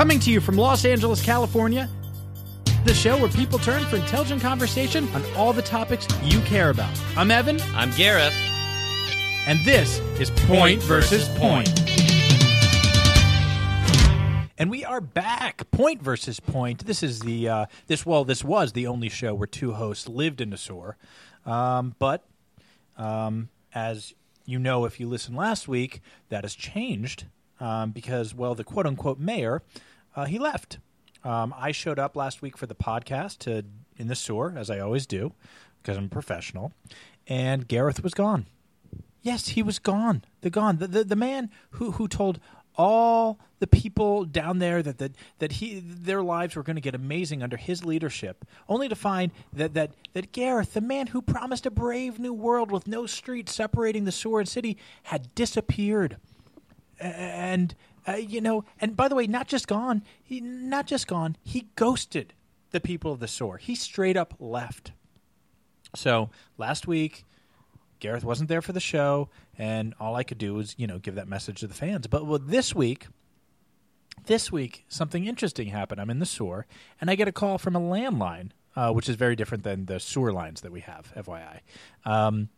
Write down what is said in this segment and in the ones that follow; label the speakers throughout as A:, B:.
A: Coming to you from Los Angeles, California, the show where people turn for intelligent conversation on all the topics you care about. I'm Evan,
B: I'm Gareth.
A: and this is Point versus Point. And we are back. Point versus Point. This is the uh, this well, this was the only show where two hosts lived in a sewer. Um, but um, as you know, if you listened last week, that has changed um, because well, the quote unquote mayor uh, he left. Um, I showed up last week for the podcast to in the sewer as I always do because I'm a professional, and Gareth was gone. Yes, he was gone. The gone. The, the the man who who told all the people down there that that, that he their lives were going to get amazing under his leadership, only to find that that that Gareth, the man who promised a brave new world with no streets separating the sewer and city, had disappeared. And uh, you know, and by the way, not just gone. He not just gone. He ghosted the people of the sewer. He straight up left. So last week, Gareth wasn't there for the show, and all I could do was, you know, give that message to the fans. But well, this week, this week, something interesting happened. I'm in the sewer, and I get a call from a landline, uh, which is very different than the sewer lines that we have, FYI. Um,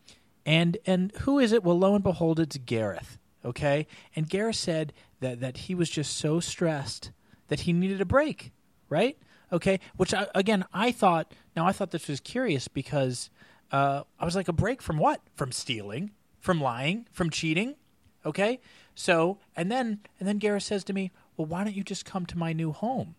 A: and and who is it? Well, lo and behold, it's Gareth. Okay, and Gareth said that that he was just so stressed that he needed a break. Right? Okay. Which I, again, I thought. Now I thought this was curious because uh, I was like, a break from what? From stealing, from lying, from cheating. Okay. So and then and then Gareth says to me, "Well, why don't you just come to my new home?"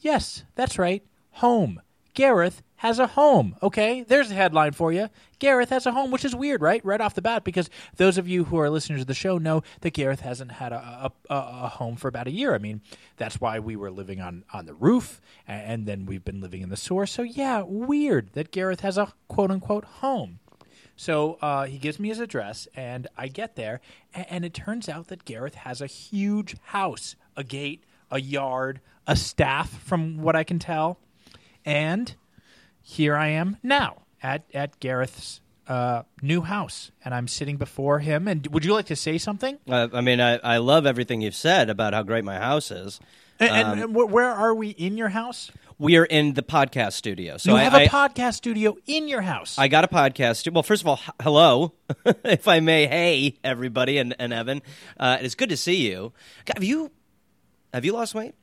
A: Yes, that's right. Home. Gareth has a home. Okay, there's a headline for you. Gareth has a home, which is weird, right? Right off the bat, because those of you who are listeners of the show know that Gareth hasn't had a, a, a, home for about a year. I mean, that's why we were living on, on the roof, and then we've been living in the sewer. So, yeah, weird that Gareth has a quote unquote home. So uh, he gives me his address, and I get there, and, and it turns out that Gareth has a huge house, a gate, a yard, a staff, from what I can tell. And here I am now at at Gareth's uh, new house, and I'm sitting before him. And would you like to say something?
B: Uh, I mean, I, I love everything you've said about how great my house is.
A: And, and, and wh- where are we in your house?
B: We are in the podcast studio. So
A: you
B: I,
A: have a
B: I,
A: podcast studio in your house.
B: I got a podcast. stu- Well, first of all, h- hello, if I may. Hey, everybody, and, and Evan, uh, it's good to see you. Have you have you lost weight?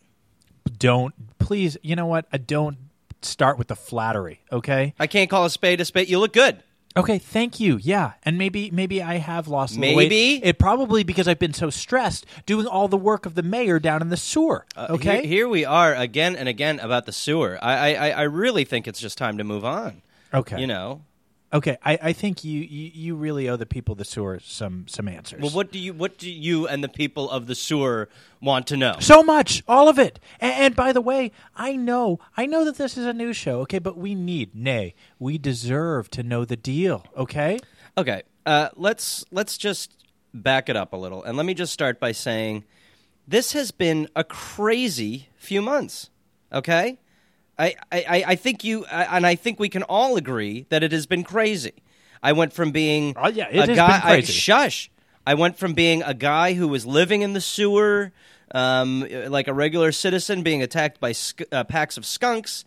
A: don't please. You know what? I don't start with the flattery. Okay.
B: I can't call a spade a spade. You look good.
A: Okay, thank you. Yeah, and maybe maybe I have lost little weight.
B: Maybe?
A: it probably because I've been so stressed doing all the work of the mayor down in the sewer. okay,
B: Uh, Here, here we are again and again about the sewer. I, I I really think it's just time to move on.
A: okay,
B: You know.
A: Okay. I, I think you, you you really owe the people of the sewer some some answers.
B: Well, what do you what do you and the people of the sewer want to know?
A: So much, all of it. And, and by the way, I know, I know that this is a news show, okay, but we need, nay, we deserve to know the deal, okay?
B: Okay, uh, let's let's just back it up a little, and let me just start by saying this has been a crazy few months. Okay, I I, I- think you and I think we can all agree that it has been crazy. I went from being
A: Oh, yeah, it
B: a
A: has been
B: guy. I- shush. I went from being a guy who was living in the sewer, um, like a regular citizen, being attacked by sk- uh, packs of skunks,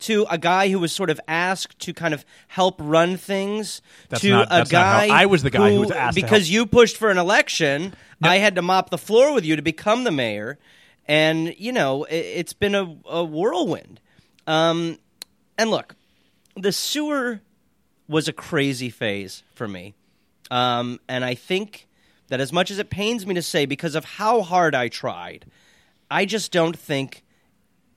B: to a guy who was sort of asked to kind of help run things.
A: That's
B: to
A: not-
B: a
A: that's not how-
B: guy.
A: I was the guy who was asked to
B: because you pushed for an election. I had to mop the floor with you to become the mayor, and you know it, it's been a, a whirlwind. Um, and look, the sewer was a crazy phase for me. Um, and I think that as much as it pains me to say, because of how hard I tried, I just don't think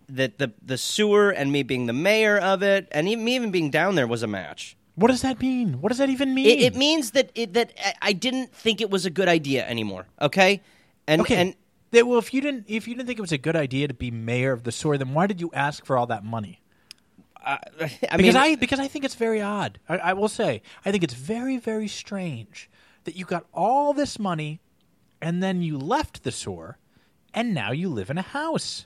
B: that the the sewer and me being the mayor of it, and even me even being down there was a match.
A: What does that mean? What does that even mean?
B: It, it means that it, that I- didn't think it was a good idea anymore. Okay, and
A: okay.
B: and
A: That- well, if you didn't, if you didn't think it was a good idea to be mayor of the sewer, then why did you ask for all that money?
B: I
A: because
B: mean,
A: I because I think it's very odd. I, I will say I think it's very very strange that you got all this money and then you left the sewer and now you live in a house.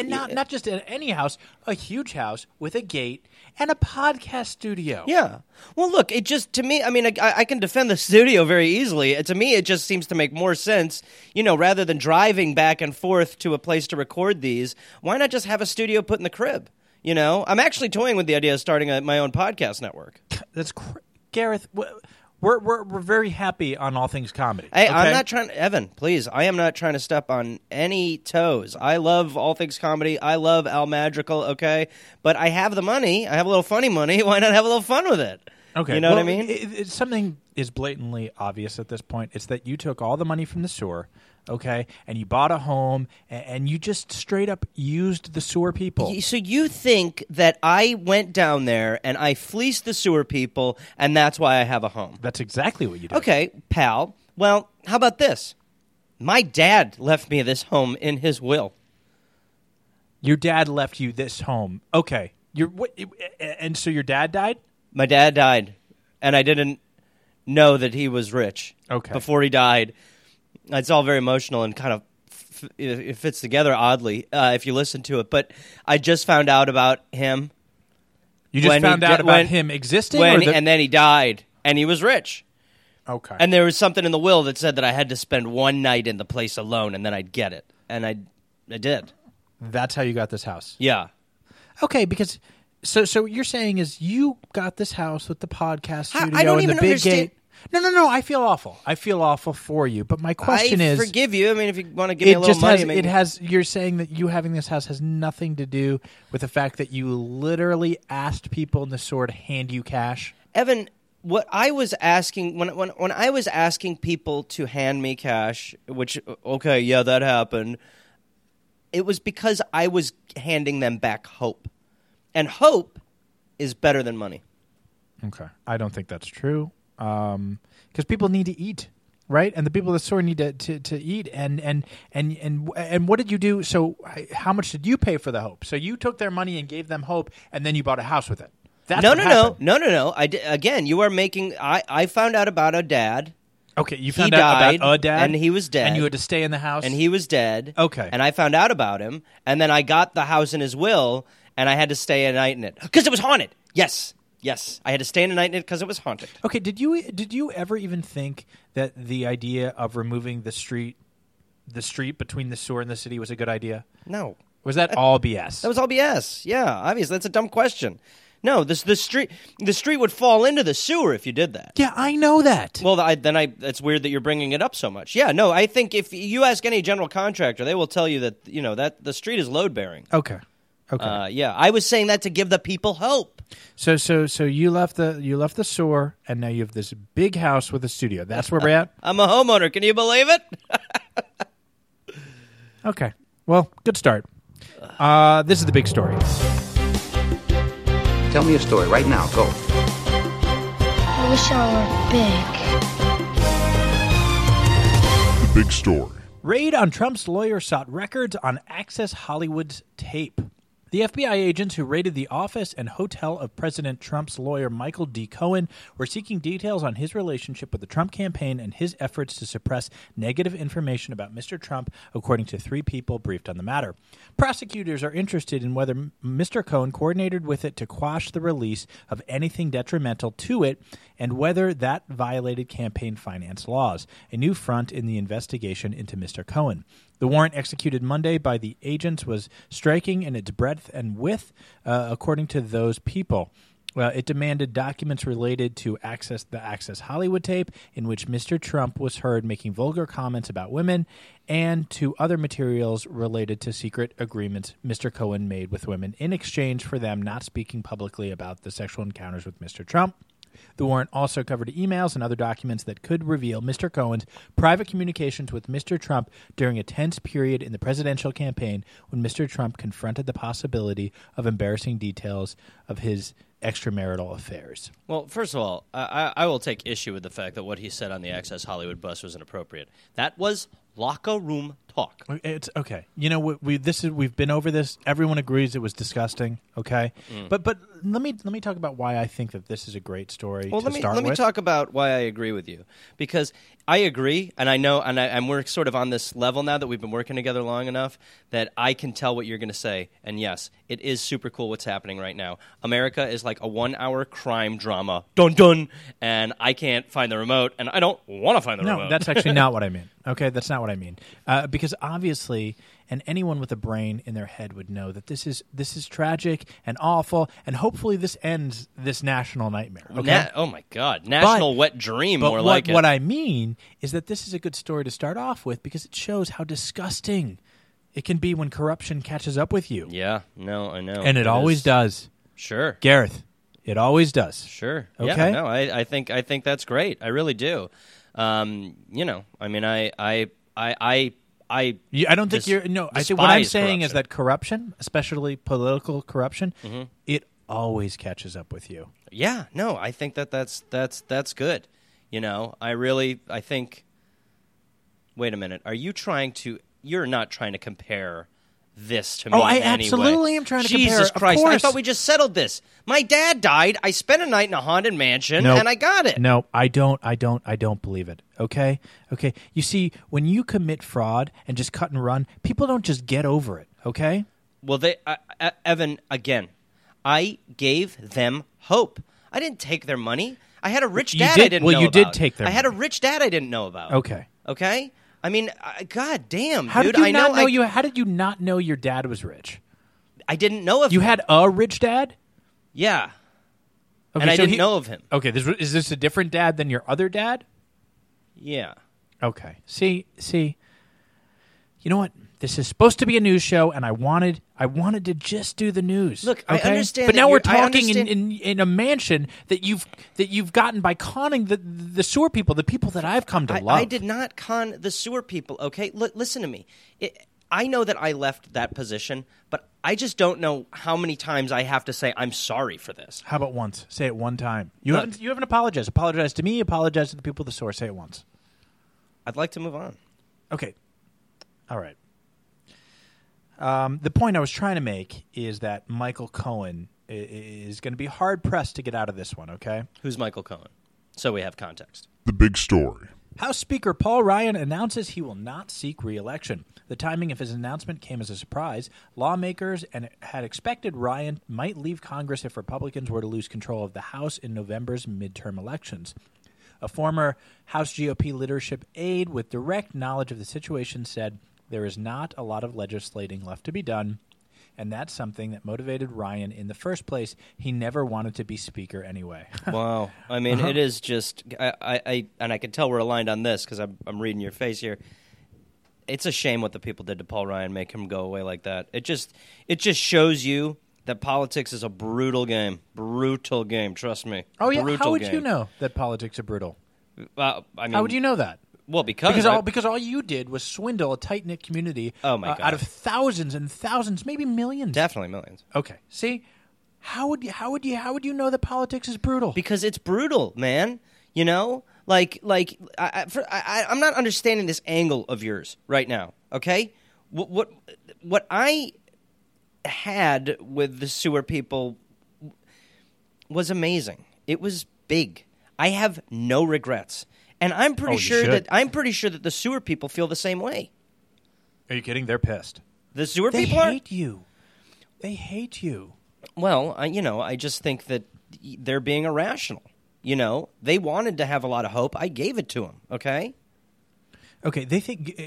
A: And not not just a- any house, a huge house with a gate and a podcast studio.
B: Yeah. Well, look, it just to me. I mean, I, I can defend the studio very easily. To me, it just seems to make more sense. You know, rather than driving back and forth to a place to record these, why not just have a studio put in the crib? You know, I'm actually toying with the idea of starting a, my own podcast network.
A: That's cr- Gareth. w- We're, we're we're very happy on all things comedy.
B: Hey, I'm not trying to, Evan, please. I am not trying to step on any toes. I love all things comedy. I love Al Madrigal, okay? But I have the money. I have a little funny money. Why not have a little fun with it?
A: Okay,
B: You know what I mean?
A: It, it, something is blatantly obvious at this point. It's that you took all the money from the sewer, okay, and you bought a home, and, and you just straight up used the sewer people.
B: So you think that I went down there and I fleeced the sewer people and that's why I have a home?
A: That's exactly what you did.
B: Okay, pal. Well, how about this? My dad left me this home in his will.
A: Your dad left you this home. Okay, your what? And so your dad died.
B: My dad died, and I didn't know that he was rich.
A: Okay.
B: Before he died, it's all very emotional and kind of f- it it fits together oddly uh, if you listen to it. But I just found out about him
A: You just
B: When he
A: found
B: di-
A: out about
B: when-
A: him existing,
B: when,
A: the-
B: and then he died, and he was rich.
A: okay.
B: And there was something in the will that said that I had to spend one night in the place alone, and then I'd get it, and I, I did.
A: that's how you got this house.
B: Yeah.
A: Okay, because so so what you're saying is you got this house with the podcast
B: How- I
A: studio
B: don't
A: and
B: even
A: the big
B: understand-
A: gate. No, no, no. I feel awful. I feel awful for you. But my question
B: I
A: is,
B: forgive you. I mean, if you want to give me
A: it
B: a little
A: just
B: money,
A: has. It has. You're saying that you having this house has nothing to do with the fact that you literally asked people in the store to hand you cash.
B: Evan, what I was asking when when when I was asking people to hand me cash, which okay, yeah, that happened. It was because I was handing them back hope, and hope is better than money.
A: Okay, I don't think that's true. Um, because people need to eat, right? And the people at the store need to, to, to eat. And, and and and and what did you do? So, how much did you pay for the hope? So you took their money and gave them hope, and then you bought a house with it. That's
B: no, no,
A: happened.
B: no, no, no, no. I again, you are making. I I found out about a dad,
A: Okay, you
B: He
A: found out
B: died,
A: about a dad,
B: and he was dead.
A: and you had to stay in the house.
B: and he was dead.
A: Okay.
B: and I found out about him, and then I got the house in his will, and I had to stay a night in it because it was haunted. Yes, yes, I had to stay in a night in it because it was haunted.
A: Okay, did you did you ever even think that the idea of removing the street the street between the sewer and the city was a good idea?
B: No,
A: Was that all BS?
B: That was all BS. Yeah, obviously that's a dumb question. No, this the street the street would fall into the sewer if you did that.
A: yeah, I know that.
B: Well, I, then I it's weird that you're bringing it up so much. Yeah, no, I think if you ask any general contractor, they will tell you that you know that the street is load bearing.
A: okay. Okay.
B: Uh, yeah, I was saying that to give the people hope.
A: so so so you left the you left the sewer and now you have this big house with a studio. That's where we're at.
B: I'm a homeowner. Can you believe it?
A: Okay. Well, good start. Uh, this is the big story.
C: Tell me a story right now. Go.
D: I wish I were big.
E: The big story.
A: Raid on Trump's lawyer sought records on Access Hollywood's tape. The FBI agents who raided the office and hotel of President Trump's lawyer Michael D. Cohen were seeking details on his relationship with the Trump campaign and his efforts to suppress negative information about Mr. Trump, according to three people briefed on the matter. Prosecutors are interested in whether Mr. Cohen coordinated with it to quash the release of anything detrimental to it and whether that violated campaign finance laws, a new front in the investigation into Mr. Cohen. The warrant executed Monday by the agents was striking in its breadth and width, uh, according to those people. Uh, it demanded documents related to access the Access Hollywood tape, in which Mr. Trump was heard making vulgar comments about women, and to other materials related to secret agreements Mr. Cohen made with women in exchange for them not speaking publicly about the sexual encounters with Mr. Trump. The warrant also covered emails and other documents that could reveal Mr. Cohen's private communications with Mr. Trump during a tense period in the presidential campaign when Mr. Trump confronted the possibility of embarrassing details of his extramarital affairs.
B: Well, first of all, I, I will take issue with the fact that what he said on the Access Hollywood bus was inappropriate. That was locker room talk.
A: It's okay. You know, we, we this is we've been over this. Everyone agrees it was disgusting. Okay,
B: Mm.
A: but but let me let me talk about why I think that this is a great story
B: Well, let me let me
A: with.
B: talk about why I agree with you because I agree, and I know, and, I, and we're sort of on this level now that we've been working together long enough that I can tell what you're going to say. And yes, it is super cool what's happening right now. America is like a one-hour crime drama, dun dun, and I can't find the remote, and I don't want to find the
A: No,
B: remote.
A: that's actually not what I mean. Okay, that's not what I mean. Uh, because obviously, and anyone with a brain in their head would know that this is this is tragic and awful, and hopefully this ends this national nightmare. Okay.
B: Na- oh my god, national wet dream,
A: But
B: more
A: what,
B: like it.
A: what I mean is that this is a good story to start off with because it shows how disgusting it can be when corruption catches up with you.
B: yeah, no, I know,
A: And it, always
B: is-
A: does.
B: Sure,
A: Gareth, it always does.
B: Sure.
A: Okay.
B: Yeah, no, I, I think I think that's great. I really do. Um, you know, I mean, I I I I, I
A: I don't think you're no. I think what I'm saying is that corruption, especially political corruption,
B: Mm-hmm.
A: it always catches up with you.
B: yeah, no, I think that that's that's that's good. You know, I really I think. Wait a minute. Are you trying to? You're not trying to compare this to me.
A: Oh, I
B: in any way.
A: absolutely am trying to compare.
B: Jesus Christ! I thought we just settled this. My dad died. I spent a night in a haunted mansion,
A: No.
B: and I got it.
A: No, I don't. I don't. I don't believe it. Okay, okay. You see, when you commit fraud and just cut and run, people don't just get over it. Okay.
B: Well, they, uh, uh, Evan, again, I gave them hope. I didn't take their money. I had a rich dad I didn't
A: well,
B: know
A: you did take their
B: I had a rich dad I didn't know about.
A: Okay.
B: Okay? I mean, I, God damn,
A: How
B: dude.
A: did you
B: I
A: not
B: know,
A: know
B: I,
A: you? How did you not know your dad was rich?
B: I didn't know of
A: You
B: him.
A: had a rich dad.
B: Yeah.
A: Okay,
B: and I
A: so
B: didn't
A: he-
B: know of him.
A: Okay, this, is this a different dad than your other dad?
B: Yeah.
A: Okay. See, see. You know what? This is supposed to be a news show, and I wanted, I wanted to just do the news.
B: Look, I understand
A: but now we're talking in, in in a mansion that you've that you've gotten by conning the the sewer people, the people that I've come to
B: I,
A: love.
B: I did not con the sewer people, okay? L- listen to me. It, I know that I left that position, but I just don't know how many times I have to say I'm sorry for this.
A: How about once? Say it one time. You
B: Look.
A: haven't you haven't apologized. Apologize to me. Apologize to the people of the source. Say it once.
B: I'd like to move on.
A: Okay. All right. Um, the point I was trying to make is that Michael Cohen i- i- is going to be hard pressed to get out of this one. Okay.
B: Who's Michael Cohen? So we have context.
C: The big story.
A: House Speaker Paul Ryan announces he will not seek re-election. The timing of his announcement came as a surprise. Lawmakers and had expected Ryan might leave Congress if Republicans were to lose control of the House in November's midterm elections. A former House GOP leadership aide with direct knowledge of the situation said there is not a lot of legislating left to be done, and that's something that motivated Ryan in the first place. He never wanted to be Speaker anyway.
B: Wow. I mean,
A: Uh-huh.
B: it is just, I, I, I, and I can tell we're aligned on this because I'm, I'm reading your face here. It's a shame what the people did to Paul Ryan, make him go away like that. It just, it just shows you that politics is a brutal game, brutal game. Trust me.
A: oh yeah,
B: brutal
A: how would
B: game.
A: you know that politics are brutal?
B: Uh, I mean,
A: How would you know that?
B: Well, because,
A: Because
B: I-
A: all because all you did was swindle a tight knit community.
B: Oh, my
A: uh,
B: God.
A: out of thousands and thousands, maybe millions.
B: definitely millions.
A: okay, see, how would you how would you how would you know that politics is brutal?
B: because it's brutal, man. You know, like like I, I, for, I, I'm not understanding this angle of yours right now. Okay, what what what I had with the sewer people was amazing. It was big. I have no regrets, and I'm pretty
A: Oh,
B: sure
A: should.
B: that I'm pretty sure that the sewer people feel the same way.
A: Are you kidding? They're pissed.
B: The sewer
A: They
B: people are
A: hate you. They hate you.
B: Well, I, you know, I just think that they're being irrational. You know, they wanted to have a lot of hope. I gave it to them. Okay.
A: Okay, they think uh,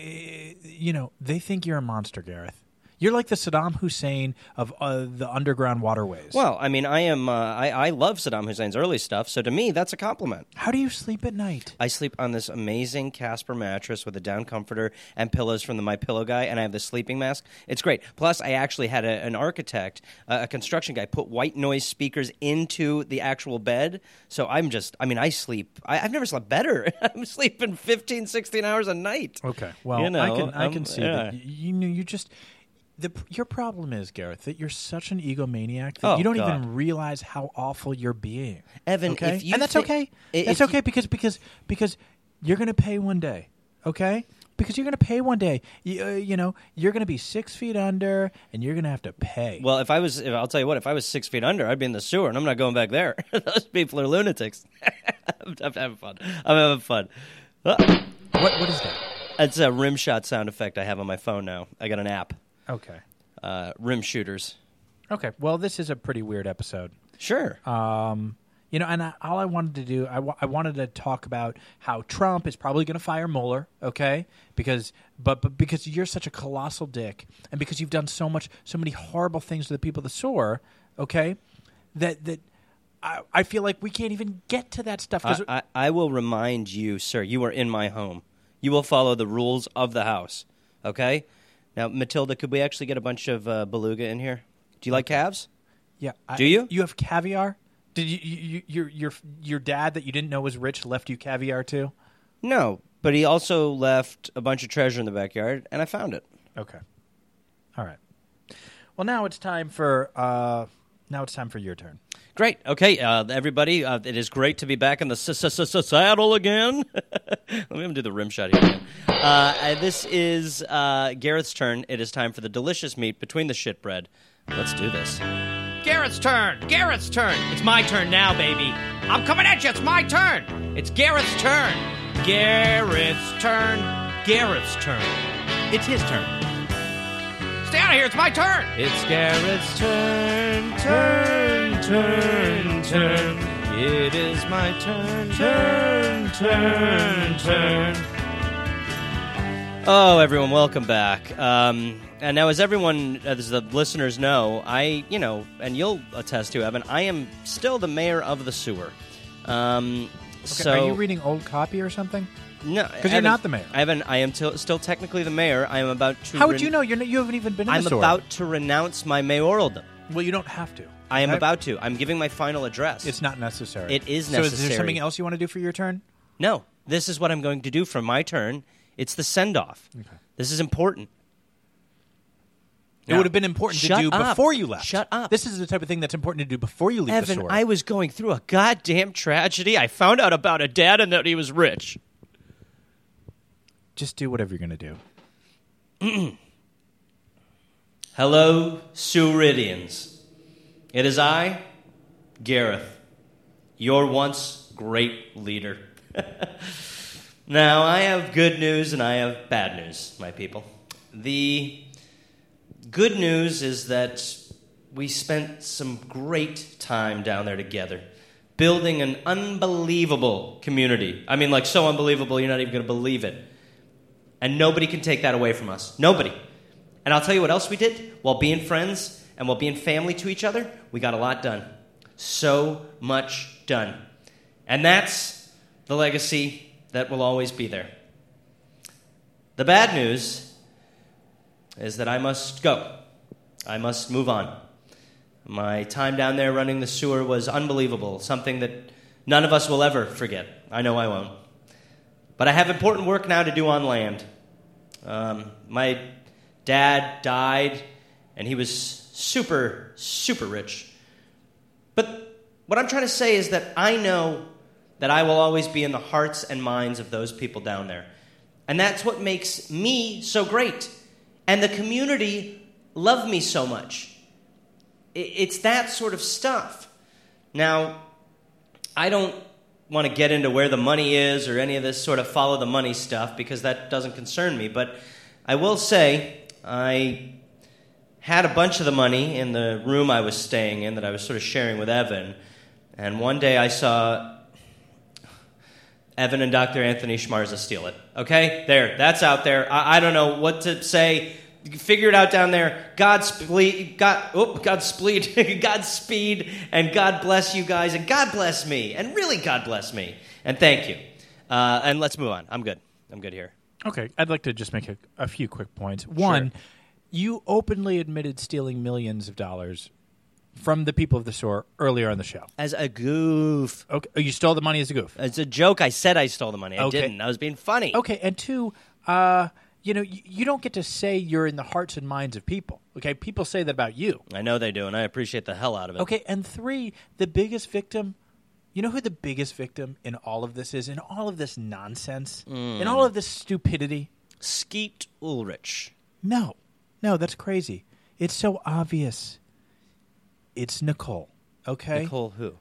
A: you know they think you're a monster, Gareth. You're like the Saddam Hussein of uh, the underground waterways.
B: Well, I mean, I am. Uh, I, I love Saddam Hussein's early stuff, so to me, that's a compliment.
A: how do you sleep at night?
B: I sleep on this amazing Casper mattress with a down comforter and pillows from the My Pillow guy, and I have this sleeping mask. It's great. Plus, I actually had a, an architect, uh, a construction guy, put white noise speakers into the actual bed. So I'm just. I mean, I sleep. I, I've never slept better. I'm sleeping 15, 16 hours a night.
A: Okay, well,
B: You know,
A: I can I can
B: um,
A: see
B: yeah.
A: that. You, you know, you just the your problem is Gareth that you're such an egomaniac that
B: Oh,
A: you don't
B: God.
A: even realize how awful you're being.
B: Evan,
A: okay,
B: if you
A: and that's
B: thi-
A: okay.
B: i-
A: That's
B: if
A: okay
B: you-
A: because because because you're going to pay one day. Okay, because you're going to pay one day. You, uh, you know, you're going to be six feet under, and you're going to have to pay.
B: Well, if I was, if, I'll tell you what, if I was six feet under, I'd be in the sewer, and I'm not going back there. Those people are lunatics. I'm, I'm having fun. I'm having fun. Uh,
A: what what is that?
B: It's a rim shot sound effect I have on my phone now. I got an app,
A: Okay.
B: uh, rim shooters.
A: Okay. Well, this is a pretty weird episode.
B: Sure.
A: Um, you know, and I, all I wanted to do, I, I wanted to talk about how Trump is probably going to fire Mueller, okay? Because, but, but because you're such a colossal dick, and because you've done so much, so many horrible things to the people of the SOAR, okay? That that I, I feel like we can't even get to that stuff.
B: I, I, I will remind you, sir, you are in my home. You will follow the rules of the house. Okay? Now, Matilda, could we actually get a bunch of uh, beluga in here? Do you like calves?
A: yeah, I-
B: Do you?
A: You have caviar? Did you, you, you your your your dad that you didn't know was rich left you caviar too?
B: No, but he also left a bunch of treasure in the backyard, and I found it.
A: Okay. All right. Well, now it's time for uh, now it's time for your turn.
B: Great. Okay, uh, everybody, uh, it is great to be back in the s- s- s- saddle again. Let me do the rim shot here again. Uh, uh, this is uh, Gareth's turn. It is time for the delicious meat between the shit bread. Let's do this.
C: Gareth's turn. Gareth's turn. It's my turn now, baby. I'm coming at you. It's my turn. It's Gareth's turn. Gareth's turn. Gareth's turn. It's his turn. Stay out of here. It's my turn. It's Gareth's turn. Turn, turn, turn. It is my turn. Turn, turn, turn.
B: Oh, everyone, welcome back. Um, and now, as everyone, as the listeners know, I, you know, and you'll attest to, Evan, I am still the mayor of the sewer. Um,
A: Okay,
B: so
A: are you reading old copy or something?
B: No,
A: 'Cause you're not the mayor.
B: Evan, I am till still technically the mayor. I am about to.
A: How would you know? You're not, you haven't even been in
B: I'm
A: the
B: about to renounce my mayoraldom.
A: Well, you don't have to.
B: I am
A: Okay?
B: about to. I'm giving my final address.
A: It's not necessary.
B: It is necessary.
A: So is
B: necessary.
A: there something else you want to do for your turn?
B: no. This is what I'm going to do for my turn. It's the send off. This is important.
A: It would have been important to do
B: up.
A: before you left.
B: Shut up.
A: This is the type of thing that's important to do before you leave the
B: Evan,
A: SOAR.
B: I was going through a goddamn tragedy. I found out about a dad and that he was rich.
A: Just do whatever you're going to do.
B: Hello, Suridians. It is I, Gareth, your once great leader. now, I have good news and I have bad news, my people. The good news is that we spent some great time down there together, building an unbelievable community. I mean, like, so unbelievable, you're not even going to believe it. And nobody can take that away from us. Nobody. And I'll tell you what else we did. While being friends and while being family to each other, we got a lot done. So much done. And that's the legacy that will always be there. The bad news is that I must go. I must move on. My time down there running the sewer was unbelievable, something that none of us will ever forget. I know I won't. But I have important work now to do on land. Um, my dad died, and he was super, super rich. But what I'm trying to say is that I know that I will always be in the hearts and minds of those people down there. And that's what makes me so great. And the community love me so much. It's that sort of stuff. Now, I don't want to get into where the money is or any of this sort of follow the money stuff because that doesn't concern me. But I will say I had a bunch of the money in the room I was staying in that I was sort of sharing with Evan. And one day I saw Evan and Dr. Anthony Schmarza steal it. Okay? There. That's out there. I, I don't know what to say. Figure it out down there. Godspeed, God, oh, Godspeed, Godspeed, and God bless you guys, and God bless me, and really God bless me, and thank you. Uh, and let's move on. I'm good. I'm good here.
A: Okay, I'd like to just make a, a few quick points. One, you openly admitted stealing millions of dollars from the people of the store earlier on the show.
B: As a goof,
A: Okay, oh, you stole the money as a goof.
B: it's a joke. I said I stole the money. I
A: Okay.
B: didn't. I was being funny.
A: Okay, and two, uh, you know, you, you don't get to say you're in the hearts and minds of people. Okay, people say that about you.
B: I know they do, and I appreciate the hell out of it.
A: Okay, and three, the biggest victim. You know who the biggest victim in all of this is? In all of this nonsense, hmm. in all of this stupidity.
B: Skeet Ulrich.
A: No, no, that's crazy. It's so obvious. It's Nicole. Okay,
B: Nicole who?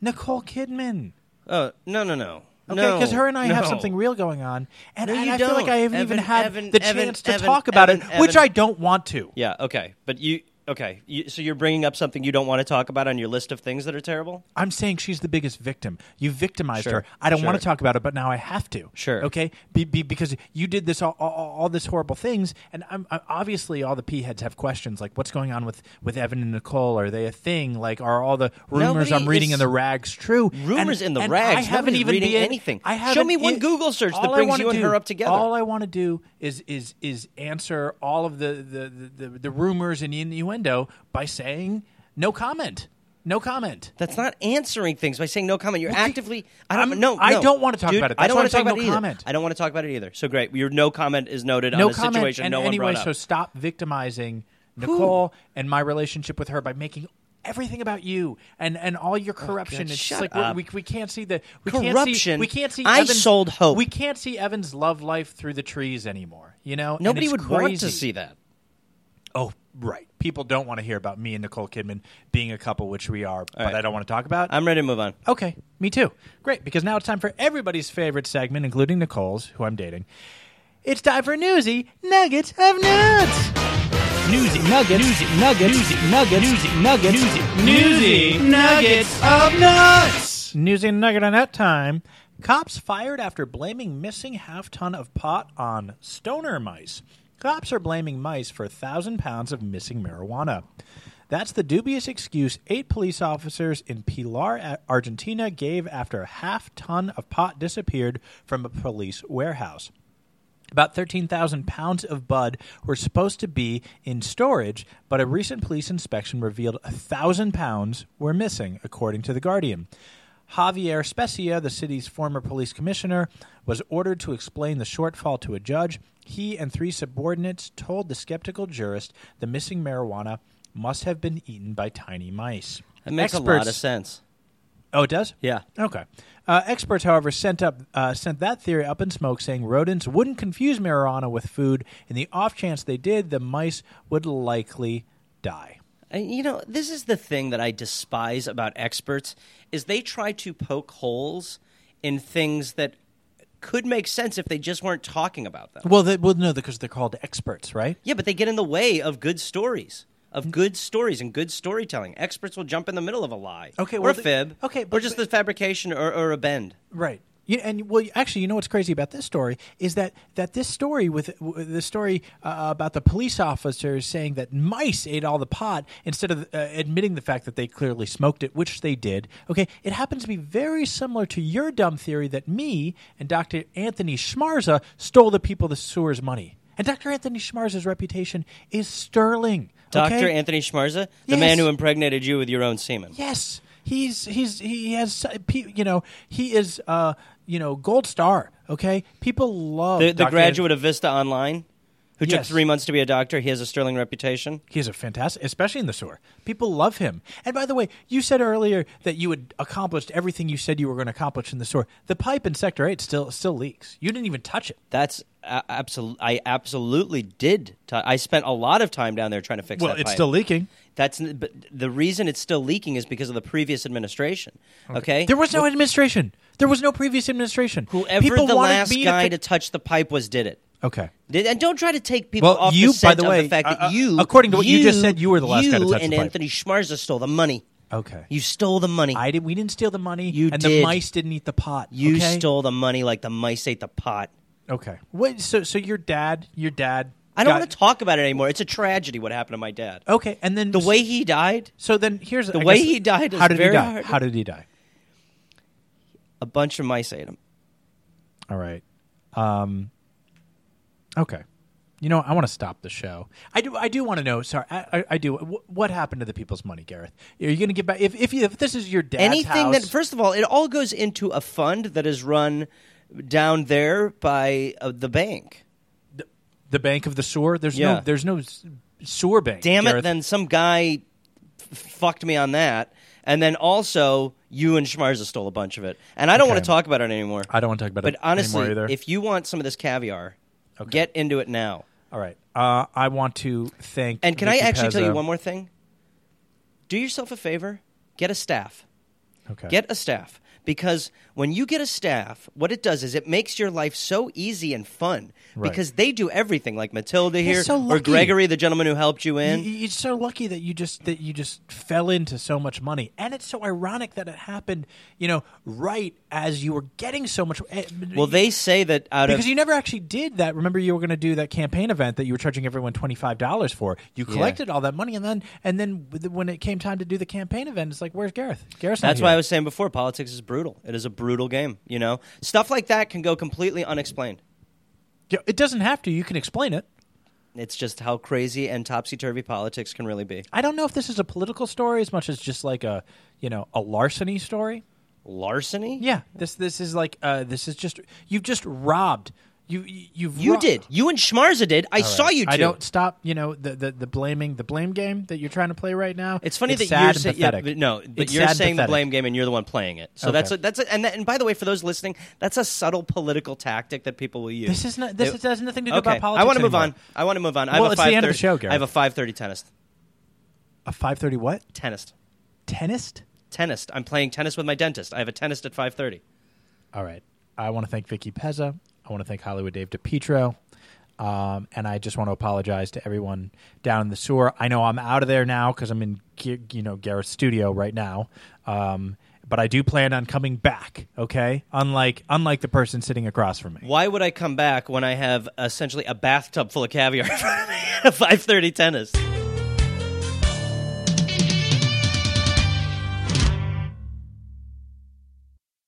A: Nicole Kidman.
B: Oh no no no.
A: Okay, because her and I have
B: no.
A: something real going on, and,
B: No,
A: and
B: you
A: I feel like
B: don't.
A: I haven't even had
B: Evan-
A: the
B: Evan-
A: chance to
B: Evan-
A: talk about
B: Evan-
A: it, which
B: Evan-
A: I don't want to.
B: Yeah. Okay. But you. Okay. You, so you're bringing up something you don't want to talk about on your list of things that are terrible.
A: I'm saying she's the biggest victim. You victimized
B: Sure,
A: her. I don't want
B: sure.
A: to talk about it, but now I have to.
B: Sure.
A: Okay. Be, be, because you did this all, all, all this horrible things, and I'm, i obviously all the p heads have questions like, what's going on with with Evan and Nicole? Are they a thing? Like, are all the rumors
B: Nobody
A: I'm reading
B: is-
A: in the rags true?
B: Rumors in the
A: and
B: rags?
A: I haven't
B: Nobody's
A: even
B: reading
A: been-
B: anything.
A: I
B: Show
A: haven't
B: me one Google search that
A: all I
B: brings
A: wanna
B: you and
A: do-
B: her up together.
A: All I want to do is is is answer all of the the, the, the, the rumors and innuendo by saying no comment. No comment.
B: That's not answering things by saying no comment. You're
A: Okay.
B: actively. I don't
A: I'm-
B: know.
A: I don't wanna talk
B: Dude,
A: about it.
B: I don't want to talk about
A: no
B: it either.
A: comment.
B: I don't want to talk about it either. So great. Your no comment is noted
A: no
B: on a
A: comment
B: situation
A: and
B: no one
A: anyway
B: brought up.
A: so stop victimizing nicole and my relationship with her by making everything about you and and all your oh, corruption
B: God,
A: it's like we, we can't see the we can't see
B: Corruption?
A: we can't see
B: I
A: Evan's,
B: sold hope.
A: we can't see evan's love life through the trees anymore you know
B: Nobody would want to see that.
A: oh right people don't want to hear about me and nicole kidman being a couple which we are but
B: right.
A: i don't want to talk about
B: I'm ready to move on.
A: Okay, me too. Great, because now it's time for everybody's favorite segment, including Nicole's, who I'm dating. It's time for Newsy Nuggets of Nuts. Newsy Nuggets. Newsy Nuggets. Newsy Nuggets. Newsy Nuggets. Newsy, Newsy Nuggets of Nuts. Newsy Nugget on that time. Cops fired after blaming missing half ton of pot on stoner mice. Cops are blaming mice for a thousand pounds of missing marijuana. That's the dubious excuse eight police officers in Pilar, Argentina gave after a half ton of pot disappeared from a police warehouse. About 13,000 pounds of bud were supposed to be in storage, but a recent police inspection revealed 1,000 pounds were missing, according to The Guardian. Javier Specia, the city's former police commissioner, was ordered to explain the shortfall to a judge. He and three subordinates told the skeptical jurist the missing marijuana must have been eaten by tiny mice.
B: That makes a lot of sense.
A: Oh, it does?
B: Yeah.
A: Okay. Uh, experts, however, sent up uh, sent that theory up in smoke, saying rodents wouldn't confuse marijuana with food. In the off chance they did, the mice would likely die.
B: And, you know, this is the thing that I despise about experts is they try to poke holes in things that could make sense if they just weren't talking about them.
A: Well, they, well, no, because they're called experts, right?
B: Yeah, but they get in the way of good stories, of mm. good stories and good storytelling. Experts will jump in the middle of a lie,
A: Okay,
B: or
A: well,
B: a fib,
A: okay,
B: or
A: but-
B: just
A: but-
B: the fabrication or, or a bend.
A: Right. You, and well, actually, you know what's crazy about this story is that that this story with the story uh, about the police officers saying that mice ate all the pot instead of uh, admitting the fact that they clearly smoked it, which they did. Okay, it happens to be very similar to your dumb theory that me and Dr. Anthony Schmarza stole the people of the sewers money. And Dr. Anthony Schmarza's reputation is sterling.
B: Dr. Anthony Schmarza, the
A: Yes.
B: man who impregnated you with your own semen.
A: Yes, he's he's he has you know he is uh you know gold star. Okay, people love
B: The, the
A: Dr.
B: graduate of Vista Online, who took
A: Yes.
B: three months to be a doctor, he has a sterling reputation.
A: He's a fantastic, especially in the sewer. People love him. And by the way, you said earlier that you had accomplished everything you said you were going to accomplish in the sewer. The pipe in Sector Eight still still leaks. You didn't even touch it.
B: That's uh, absolutely. I absolutely did. T- I spent a lot of time down there trying to fix
A: Well,
B: that
A: it's
B: pipe.
A: still leaking.
B: That's n- but the reason it's still leaking is because of the previous administration. Okay,
A: There was no administration. There was no previous administration.
B: whoever
A: People
B: the last guy
A: to,
B: to touch the pipe was did it.
A: Okay.
B: Did- And don't try to take people
A: Well,
B: off
A: you,
B: the
A: by
B: scent
A: the
B: of
A: way,
B: the fact
A: uh,
B: that
A: uh,
B: you,
A: according to what you just said, you were the last guy to
B: you
A: touch the
B: and
A: pipe.
B: Anthony Schmarza stole the money.
A: Okay.
B: You stole the money.
A: I did. We didn't steal the money.
B: You
A: and the
B: did.
A: mice didn't eat the pot.
B: you
A: okay?
B: stole the money like the mice ate the pot.
A: Okay. Wait. So, so your dad, your dad.
B: I don't
A: got-
B: want to talk about it anymore. It's a tragedy what happened to my dad.
A: Okay, and then
B: The way he died,
A: So then here's
B: the way he died is
A: How did
B: very
A: he die?
B: hard.
A: How did he die?
B: A bunch of mice ate him.
A: All right. Um. Okay. You know, I want to stop the show. I do. I do want to know. Sorry, I, I, I do. Wh- What happened to the people's money, Gareth? Are you going to give back? If if, you, if this is your dad's
B: Anything
A: house,
B: that, first of all, it all goes into a fund that is run down there by uh, the bank.
A: the bank of the sewer. There's
B: Yeah.
A: no. There's no sewer bank.
B: Damn it! Then some guy f- fucked me on that, and then also you and Schmarza stole a bunch of it, and I don't want to talk about it anymore.
A: I don't want to talk about it.
B: But
A: it
B: honestly,
A: anymore either.
B: if you want some of this caviar, Get into it now.
A: All right. Uh, I want to thank.
B: And can I actually tell you
A: Pezza.
B: one more thing? Do yourself a favor. Get a staff.
A: Okay.
B: Get a staff. Because when you get a staff, what it does is it makes your life so easy and fun
A: Right.
B: because they do everything, like Matilda
A: You're
B: here
A: so
B: or. Gregory, the gentleman who helped you in.
A: You're so lucky that you just that you just fell into so much money, and it's so ironic that it happened. You know, right as you were getting so much. eh,
B: well, they say that out
A: because
B: of
A: you never actually did that. Remember, you were going to do that campaign event that you were charging everyone twenty five dollars for. You collected all that money, and then and then when it came time to do the campaign event, it's like, where's Gareth? Gareth's
B: That's why I was saying before, politics is brutal. It is a brutal game. You know, stuff like that can go completely unexplained.
A: Yeah, It doesn't have to. You can explain it.
B: It's just how crazy and topsy turvy politics can really be.
A: I don't know if this is a political story as much as just like a you know a larceny story.
B: Larceny?
A: Yeah, this this is like uh, this is just you've just robbed you you- you've
B: You did. You and Schmarza did. I
A: All
B: saw you two.
A: I don't stop. You know the, the the blaming the blame game that you're trying to play right now.
B: It's funny that
A: sad
B: you're saying yeah, no, but
A: It's
B: you're saying the blame game and you're the one playing it. So
A: Okay.
B: that's a, that's a, and that, and by the way, for those listening, that's a subtle political tactic that people will use.
A: This is not. This
B: It-
A: is, has nothing to do
B: okay.
A: about politics.
B: I want to move on. I want to move on. I
A: Well,
B: have a
A: it's the end of the show, Gareth.
B: I have a five thirty tennis.
A: A five thirty what
B: Tennis.
A: tennis?
B: Tennis. I'm playing tennis with my dentist. I have a tennis at five thirty.
A: All right. I want to thank Vicky Pezza. I want to thank Hollywood Dave DePietro. Um, and I just want to apologize to everyone down in the sewer. I know I'm out of there now because I'm in, you know, Gareth's studio right now. Um, but I do plan on coming back. Okay, unlike unlike the person sitting across from me.
B: Why would I come back when I have essentially a bathtub full of caviar? Five thirty tennis.